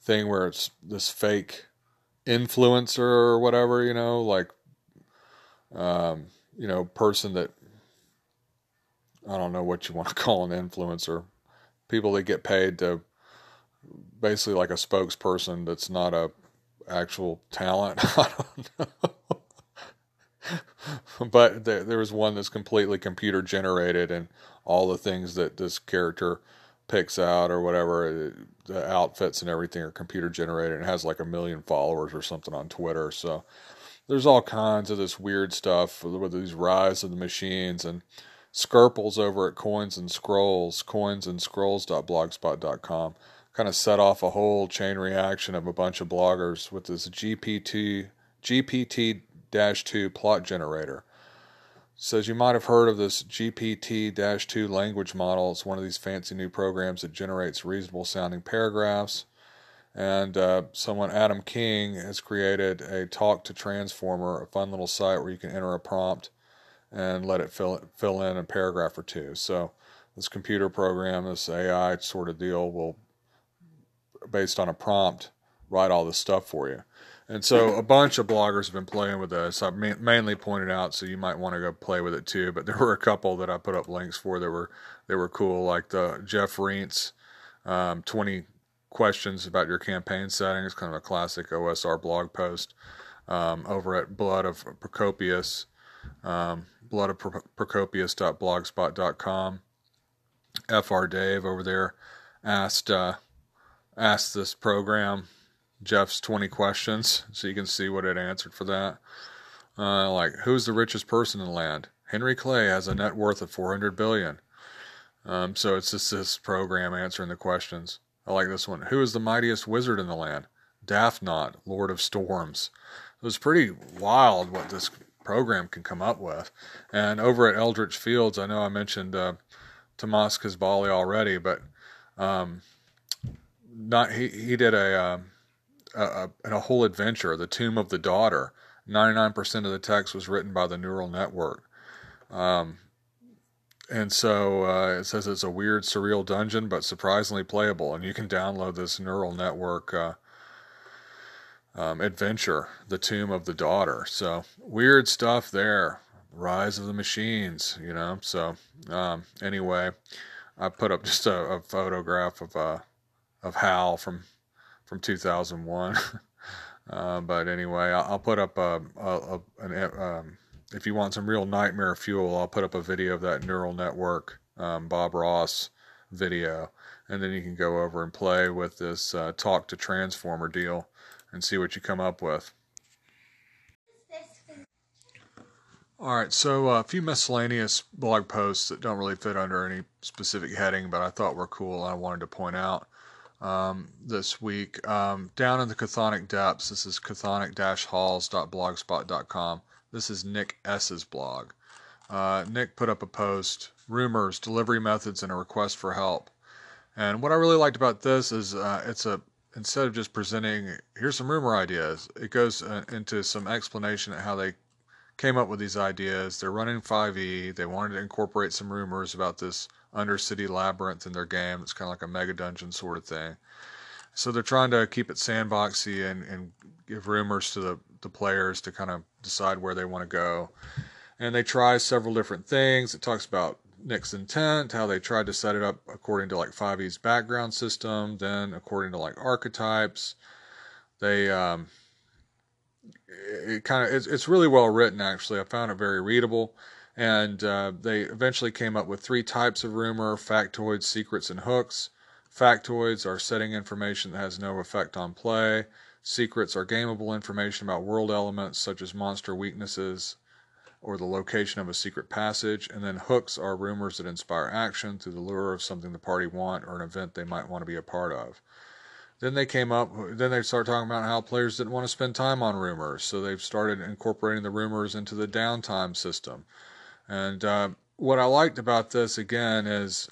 thing where it's this fake influencer or whatever, you know, like um, you know, person that I don't know what you want to call an influencer. People that get paid to basically like a spokesperson that's not a actual talent. I don't know. but there, there was one that's completely computer generated, and all the things that this character picks out or whatever, the outfits and everything are computer generated. and has like a million followers or something on Twitter. So there's all kinds of this weird stuff with these rise of the machines and Skerples over at Coins and Scrolls, coinsandscrolls.blogspot.com, kind of set off a whole chain reaction of a bunch of bloggers with this GPT GPT 2 plot generator. says you might have heard of this GPT 2 language model. It's one of these fancy new programs that generates reasonable sounding paragraphs. And uh, someone, Adam King, has created a Talk to Transformer, a fun little site where you can enter a prompt and let it fill, fill in a paragraph or two. So, this computer program, this AI sort of deal, will, based on a prompt, write all this stuff for you. And so a bunch of bloggers have been playing with this. I mainly pointed out, so you might want to go play with it too. But there were a couple that I put up links for that were they were cool, like the Jeff Rients, um, 20 questions about your campaign settings, kind of a classic OSR blog post um, over at Blood of Procopius, um, blood of Procopius.blogspot.com. Fr Dave over there asked uh, asked this program Jeff's 20 questions so you can see what it answered for that. Uh, like, who's the richest person in the land? Henry Clay has a net worth of 400 billion. Um, so it's just this program answering the questions. I like this one. Who is the mightiest wizard in the land? Daphnot, Lord of Storms. It was pretty wild what this program can come up with. And over at Eldritch Fields, I know I mentioned uh, Tomas Kazbali already, but um, not he he did a, uh, a, a a whole adventure, the Tomb of the Daughter. Ninety nine percent of the text was written by the neural network. Um, and so uh, it says it's a weird, surreal dungeon, but surprisingly playable. And you can download this neural network uh, um, adventure, The Tomb of the Daughter. So weird stuff there. Rise of the Machines, you know. So um, anyway, I put up just a, a photograph of uh, of Hal from from 2001. uh, but anyway, I'll, put up a, a, a an, um, if you want some real nightmare fuel, I'll put up a video of that neural network um, Bob Ross video, and then you can go over and play with this uh, talk to transformer deal and see what you come up with. All right, so uh, a few miscellaneous blog posts that don't really fit under any specific heading, but I thought were cool and I wanted to point out um, this week. Um, down in the Chthonic depths, this is chthonic-halls.blogspot.com. This is Nick S.'s blog. Uh, Nick put up a post, rumors, delivery methods, and a request for help. And what I really liked about this is uh, it's a instead of just presenting here's some rumor ideas, it goes uh, into some explanation of how they came up with these ideas. They're running 5e. They wanted to incorporate some rumors about this Undercity labyrinth in their game. It's kind of like a mega dungeon sort of thing. So they're trying to keep it sandboxy and, and give rumors to the, the players to kind of decide where they want to go. And they try several different things. It talks about Nick's intent, how they tried to set it up according to like 5e's background system, then according to like archetypes. They um, it kind of it's, it's really well written actually. I found it very readable, and uh, they eventually came up with three types of rumor: factoids, secrets, and hooks. Factoids are setting information that has no effect on play. Secrets are gameable information about world elements such as monster weaknesses or the location of a secret passage. And then hooks are rumors that inspire action through the lure of something the party want or an event they might want to be a part of. Then they came up, then they started talking about how players didn't want to spend time on rumors. So they've started incorporating the rumors into the downtime system. And uh, what I liked about this, again, is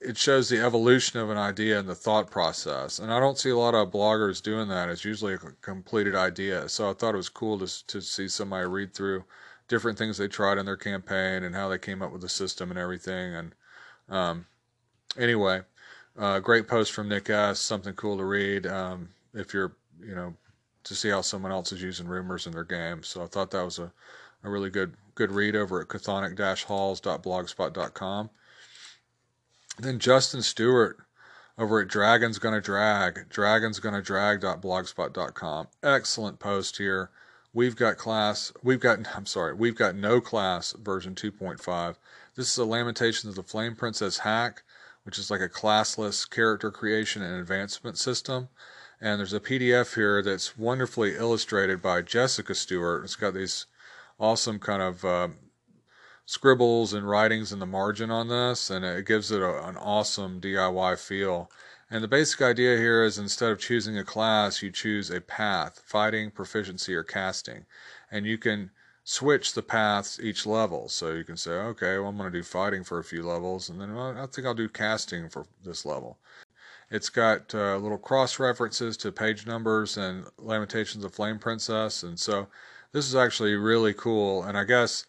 it shows the evolution of an idea and the thought process. And I don't see a lot of bloggers doing that. It's usually a completed idea. So I thought it was cool to, to see somebody read through different things they tried in their campaign and how they came up with the system and everything. And um, anyway, uh, great post from Nick S. Something cool to read um, if you're, you know, to see how someone else is using rumors in their game. So I thought that was a, a really good good read over at chthonic-halls.blogspot.com. Then Justin Stewart over at Dragon's Gonna Drag, dragonsgonna drag.blogspot.com. Excellent post here. We've got class, we've got, I'm sorry, we've got no class version 2.5. This is a Lamentations of the Flame Princess hack, which is like a classless character creation and advancement system. And there's a PDF here that's wonderfully illustrated by Jessica Stewart. It's got these awesome kind of uh, scribbles and writings in the margin on this, and it gives it a, an awesome DIY feel. And the basic idea here is instead of choosing a class, you choose a path fighting, proficiency, or casting. And you can switch the paths each level. So you can say, okay, well, I'm going to do fighting for a few levels, and then well, I think I'll do casting for this level. It's got uh, little cross references to page numbers and Lamentations of Flame Princess, and so this is actually really cool. And I guess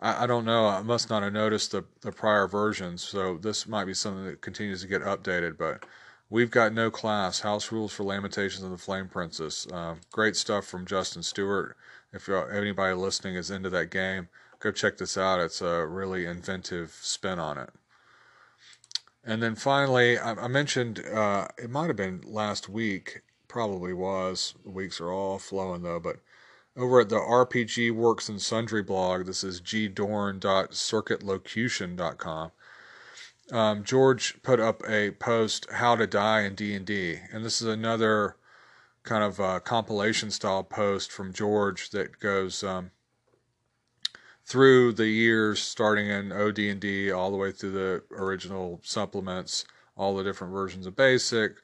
I, I don't know. I must not have noticed the, the prior versions, so this might be something that continues to get updated. But we've got no class. House rules for Lamentations of the Flame Princess. Uh, great stuff from Justin Stewart. If anybody listening is into that game, go check this out. It's a really inventive spin on it. And then finally, I, I mentioned uh, it might have been last week, probably was. The weeks are all flowing though, but over at the RPG Works and Sundry blog, this is gdorn.circuitlocution.com. Um, George put up a post, "How to Die in D&D," and this is another kind of uh, compilation style post from George that goes um, through the years, starting in OD&D all the way through the original supplements, all the different versions of Basic,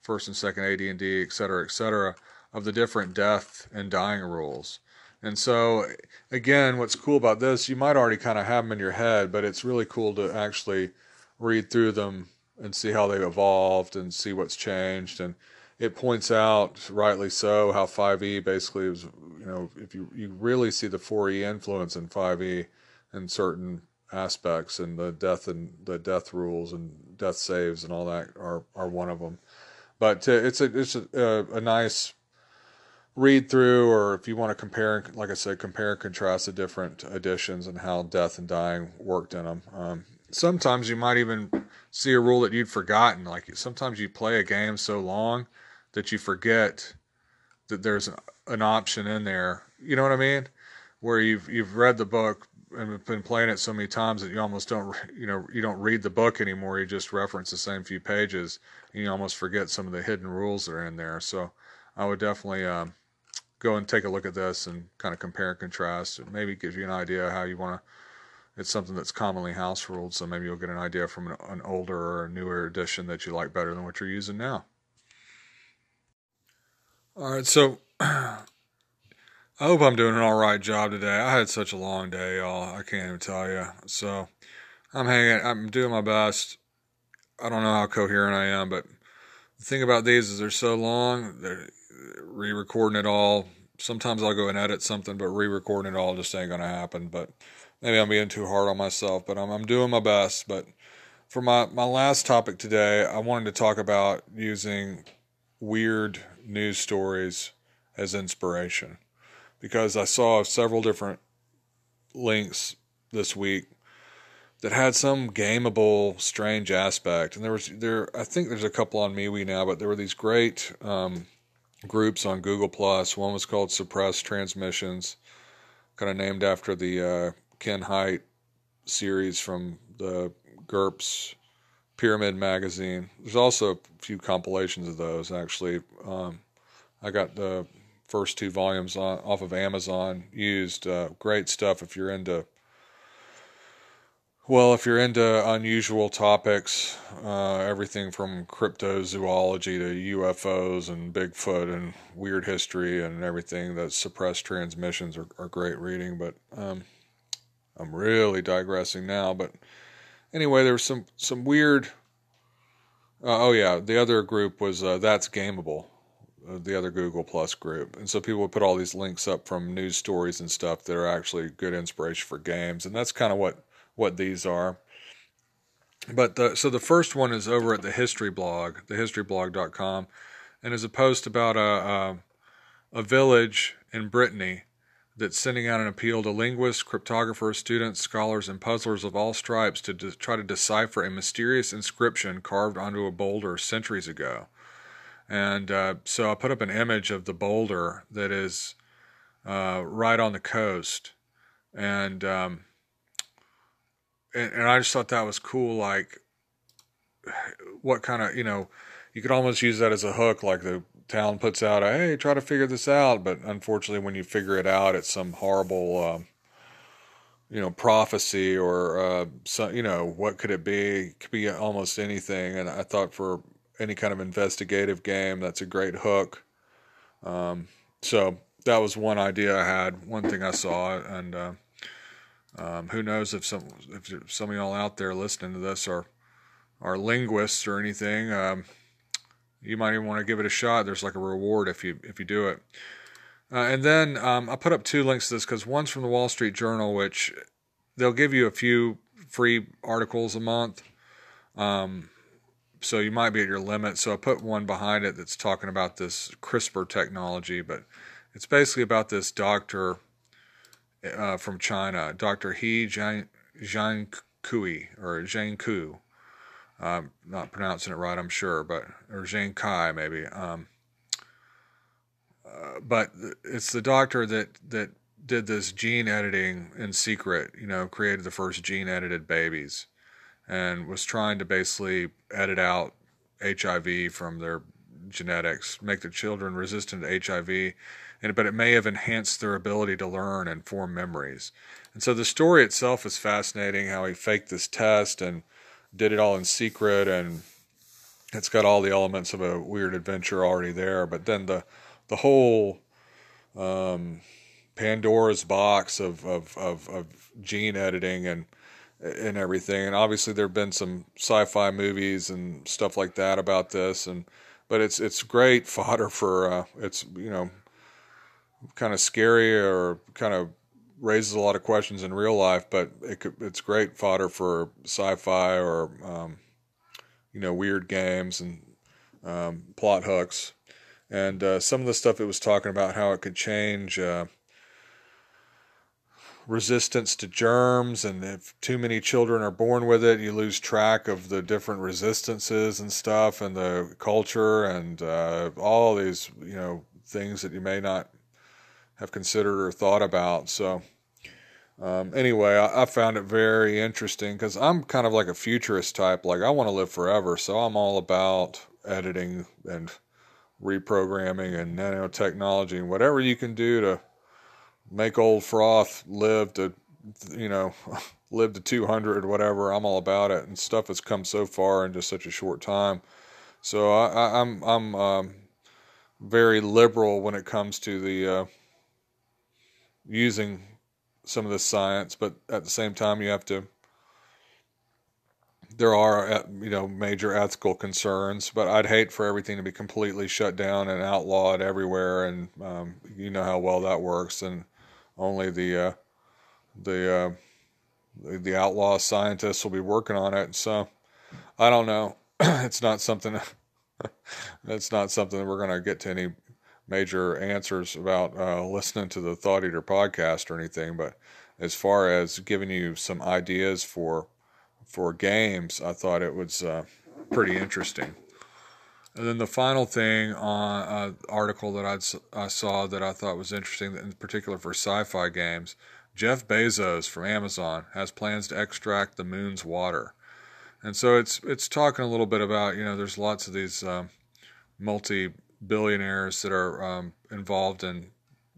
first and second AD&D, et cetera, et cetera, of the different death and dying rules. And so, again, what's cool about this, you might already kind of have them in your head, but it's really cool to actually read through them and see how they've evolved and see what's changed. And it points out, rightly so, how 5e basically was, you know, if you, you really see the 4e influence in 5e in certain aspects, and the death and the death rules and death saves and all that are, are one of them. But uh, it's a it's a, a nice read through, or if you want to compare, like I said, compare and contrast the different editions and how death and dying worked in them. Um, sometimes you might even see a rule that you'd forgotten. Like sometimes you play a game so long that you forget that there's an option in there. You know what I mean? Where you've you've read the book and been playing it so many times that you almost don't you know you don't read the book anymore. You just reference the same few pages, and you almost forget some of the hidden rules that are in there. So I would definitely um, go and take a look at this and kind of compare and contrast. Maybe gives you an idea how you want to. It's something that's commonly house ruled, so maybe you'll get an idea from an, an older or newer edition that you like better than what you're using now. All right, so I hope I'm doing an all right job today. I had such a long day, y'all. I can't even tell you. So I'm hanging. I'm doing my best. I don't know how coherent I am, but the thing about these is they're so long. They're re-recording it all. Sometimes I'll go and edit something, but re-recording it all just ain't gonna happen. But maybe I'm being too hard on myself. But I'm I'm doing my best. But for my my last topic today, I wanted to talk about using weird news stories as inspiration because I saw several different links this week that had some gameable, strange aspect. And there was there I think there's a couple on MeWe now, but there were these great um, groups on Google Plus. One was called Suppressed Transmissions, kind of named after the uh, Ken Hite series from the GURPS Pyramid magazine. There's also a few compilations of those actually. Um, I got the first two volumes on, off of Amazon used. Uh, great stuff if you're into well, if you're into unusual topics, uh, everything from cryptozoology to UFOs and Bigfoot and weird history and everything, that suppressed transmissions are, are great reading. But um, I'm really digressing now. But anyway, there's some some weird. Uh, oh yeah, the other group was uh, that's gameable, uh, the other Google Plus group, and so people would put all these links up from news stories and stuff that are actually good inspiration for games, and that's kind of what what these are. But the, so the first one is over at the history blog, thehistoryblog.com, and is a post about a, a, a village in Brittany that's sending out an appeal to linguists, cryptographers, students, scholars, and puzzlers of all stripes to de- try to decipher a mysterious inscription carved onto a boulder centuries ago. And uh, so I put up an image of the boulder that is uh, right on the coast. And um, and, and I just thought that was cool. Like, what kind of you know, you could almost use that as a hook. Like the town puts out a hey, try to figure this out, but unfortunately, when you figure it out, it's some horrible. Um, you know, prophecy or uh, some, you know, what could it be? It could be almost anything. And I thought for any kind of investigative game, that's a great hook. Um, so that was one idea I had, one thing I saw, and uh, um, who knows if some if some of y'all out there listening to this are are linguists or anything. Um, you might even want to give it a shot. There's like a reward if you if you do it. Uh, and then um, I put up two links to this because one's from the Wall Street Journal, which they'll give you a few free articles a month. Um, so you might be at your limit. So I put one behind it that's talking about this CRISPR technology, but it's basically about this doctor uh, from China, Dr. He Jian, Jian Kui or Zhang Ku. I'm not pronouncing it right, I'm sure, but or Zhang Kai maybe. Um, uh, but it's the doctor that that did this gene editing in secret. You know, created the first gene edited babies, and was trying to basically edit out HIV from their genetics, make the children resistant to HIV, and but it may have enhanced their ability to learn and form memories. And so the story itself is fascinating. How he faked this test and did it all in secret, and it's got all the elements of a weird adventure already there. But then the the whole um, Pandora's box of, of, of, of gene editing and and everything. And obviously, there have been some sci-fi movies and stuff like that about this, and but it's it's great fodder for uh, it's you know kind of scary or kind of raises a lot of questions in real life, but it could, it's great fodder for sci-fi or um, you know weird games and um, plot hooks. And uh, some of the stuff it was talking about how it could change. Uh, resistance to germs, and if too many children are born with it, you lose track of the different resistances and stuff, and the culture, and uh, all these you know things that you may not have considered or thought about. So. Um, anyway, I, I, found it very interesting because I'm kind of like a futurist type. Like I want to live forever, so I'm all about editing and reprogramming and nanotechnology and whatever you can do to make old froth live to you know live to 200 or whatever i'm all about it. And stuff has come so far in just such a short time. So I, am I'm, I'm um, very liberal when it comes to the uh, using some of this science. But at the same time you have to there are uh, you know major ethical concerns, but I'd hate for everything to be completely shut down and outlawed everywhere, and um, you know how well that works, and only the uh, the, uh, the the outlaw scientists will be working on it. So I don't know. it's not something. it's not something that we're going to get to any major answers about uh, listening to the Thought Eater podcast or anything. But as far as giving you some ideas for for games, I thought it was uh, pretty interesting. And then the final thing on uh, article that I'd, I saw that I thought was interesting, in particular for sci-fi games, Jeff Bezos from Amazon has plans to extract the moon's water, and so it's it's talking a little bit about you know there's lots of these um, multi billionaires that are um, involved in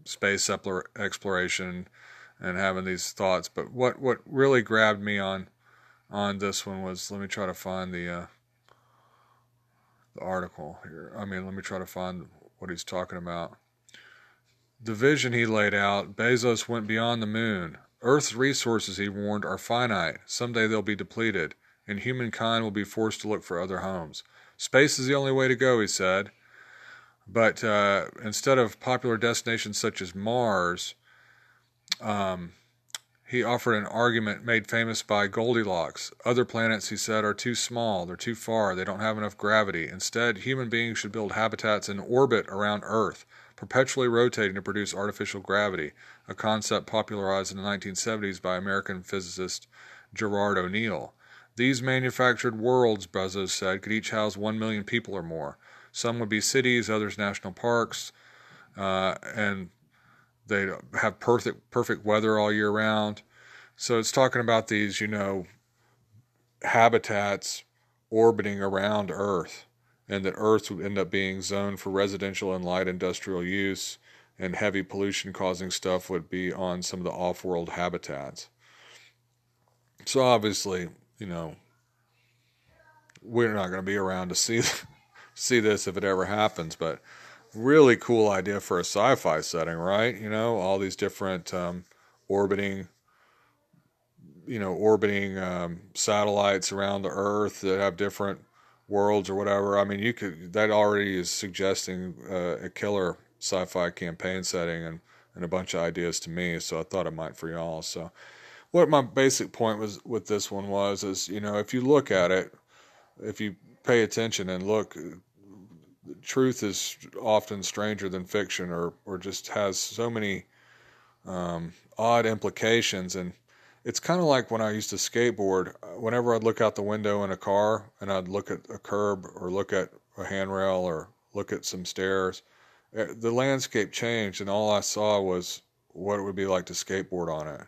space exploration and having these thoughts. But what what really grabbed me on on this one was let me try to find the uh, article here. I mean, let me try to find what he's talking about. The vision he laid out, Bezos went beyond the moon. Earth's resources, he warned, are finite. Someday they'll be depleted, and humankind will be forced to look for other homes. Space is the only way to go, he said. But uh, instead of popular destinations such as Mars, um, he offered an argument made famous by Goldilocks. Other planets, he said, are too small, they're too far, they don't have enough gravity. Instead, human beings should build habitats in orbit around Earth, perpetually rotating to produce artificial gravity, a concept popularized in the 1970s by American physicist Gerard O'Neill. These manufactured worlds, Bezos said, could each house 1 million people or more. Some would be cities, others national parks, uh, and they have perfect perfect weather all year round. So it's talking about these, you know, habitats orbiting around Earth, and that Earth would end up being zoned for residential and light industrial use, and heavy pollution causing stuff would be on some of the off world habitats. So obviously, you know, we're not going to be around to see see this if it ever happens, but really cool idea for a sci-fi setting, right? You know, all these different um, orbiting, you know, orbiting um, satellites around the Earth that have different worlds or whatever. I mean, you could that already is suggesting uh, a killer sci-fi campaign setting and and a bunch of ideas to me. So I thought it might for y'all. So what my basic point was with this one was is you know if you look at it, if you pay attention and look truth is often stranger than fiction or, or just has so many um, odd implications. And it's kind of like when I used to skateboard, whenever I'd look out the window in a car and I'd look at a curb or look at a handrail or look at some stairs, eh, the landscape changed and all I saw was what it would be like to skateboard on it.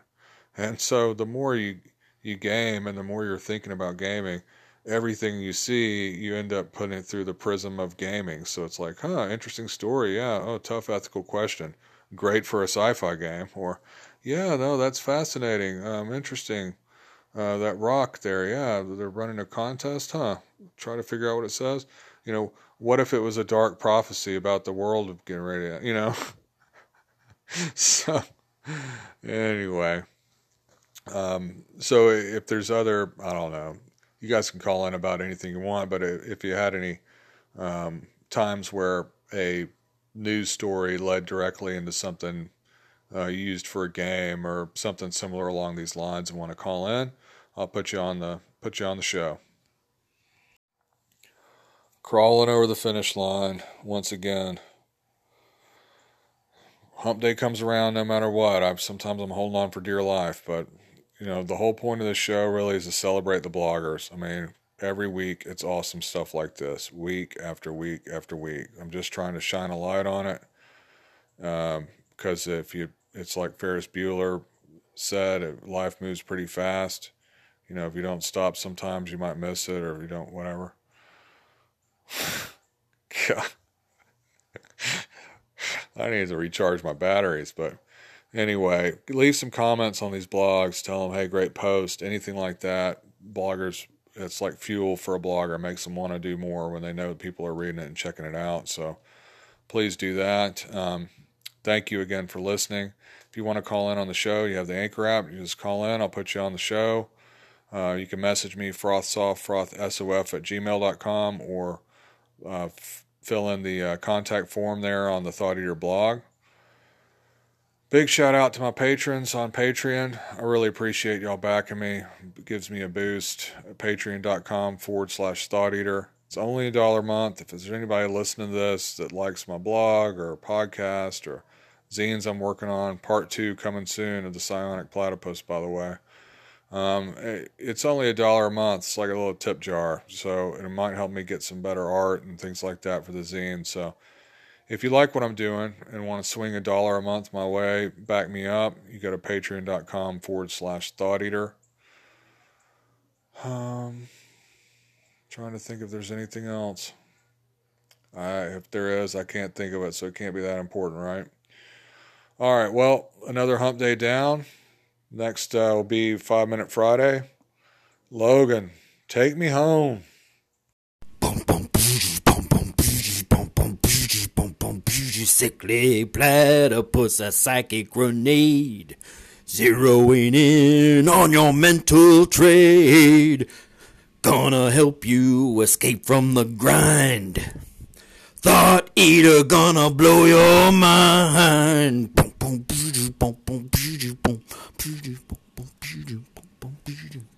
And so the more you, you game and the more you're thinking about gaming, everything you see, you end up putting it through the prism of gaming. So it's like, huh, interesting story. Yeah. Oh, tough ethical question. Great for a sci-fi game. Or, yeah, no, that's fascinating. Um, interesting. Uh, that rock there, yeah, they're running a contest, huh? Try to figure out what it says. You know, what if it was a dark prophecy about the world of getting ready to, you know? so, anyway, um, so if there's other, I don't know, you guys can call in about anything you want, but if you had any um, times where a news story led directly into something uh, used for a game or something similar along these lines and want to call in, I'll put you on the put you on the show. Crawling over the finish line once again. Hump day comes around no matter what. I sometimes I'm holding on for dear life, but you know the whole point of this show really is to celebrate the bloggers. I mean, every week it's awesome stuff like this, week after week after week. I'm just trying to shine a light on it because um, if you, it's like Ferris Bueller said, life moves pretty fast you know, if you don't stop sometimes you might miss it or if you don't whatever. I need to recharge my batteries, but anyway, leave some comments on these blogs. Tell them, hey, great post, anything like that. Bloggers, it's like fuel for a blogger. Makes them want to do more when they know people are reading it and checking it out. So please do that. Um, thank you again for listening. If you want to call in on the show, you have the Anchor app. You just call in. I'll put you on the show. Uh, you can message me frothsoft, frothsof at gmail.com or uh, f- fill in the uh, contact form there on the Thought Eater blog. Big shout out to my patrons on Patreon. I really appreciate y'all backing me. It gives me a boost. Patreon.com forward slash Thought Eater. It's only a dollar a month. If there's anybody listening to this that likes my blog or podcast or zines I'm working on, part two coming soon of the Psionic Platypus, by the way. Um, it's only a dollar a month. It's like a little tip jar. So it might help me get some better art and things like that for the zine. So if you like what I'm doing and want to swing a dollar a month my way, back me up. You go to patreon.com forward slash thought eater. Um, trying to think if there's anything else. I, if there is, I can't think of it, so it can't be that important, right? All right, well, another hump day down. Next uh, will be Five Minute Friday. Logan, take me home. Sickly platypus, a psychic grenade, zeroing in on your mental trade. Gonna help you escape from the grind. Thought eater gonna blow your mind. Boom, boom, boom, boom, boom, boom, boom, boom, boom, boom, boom, boom.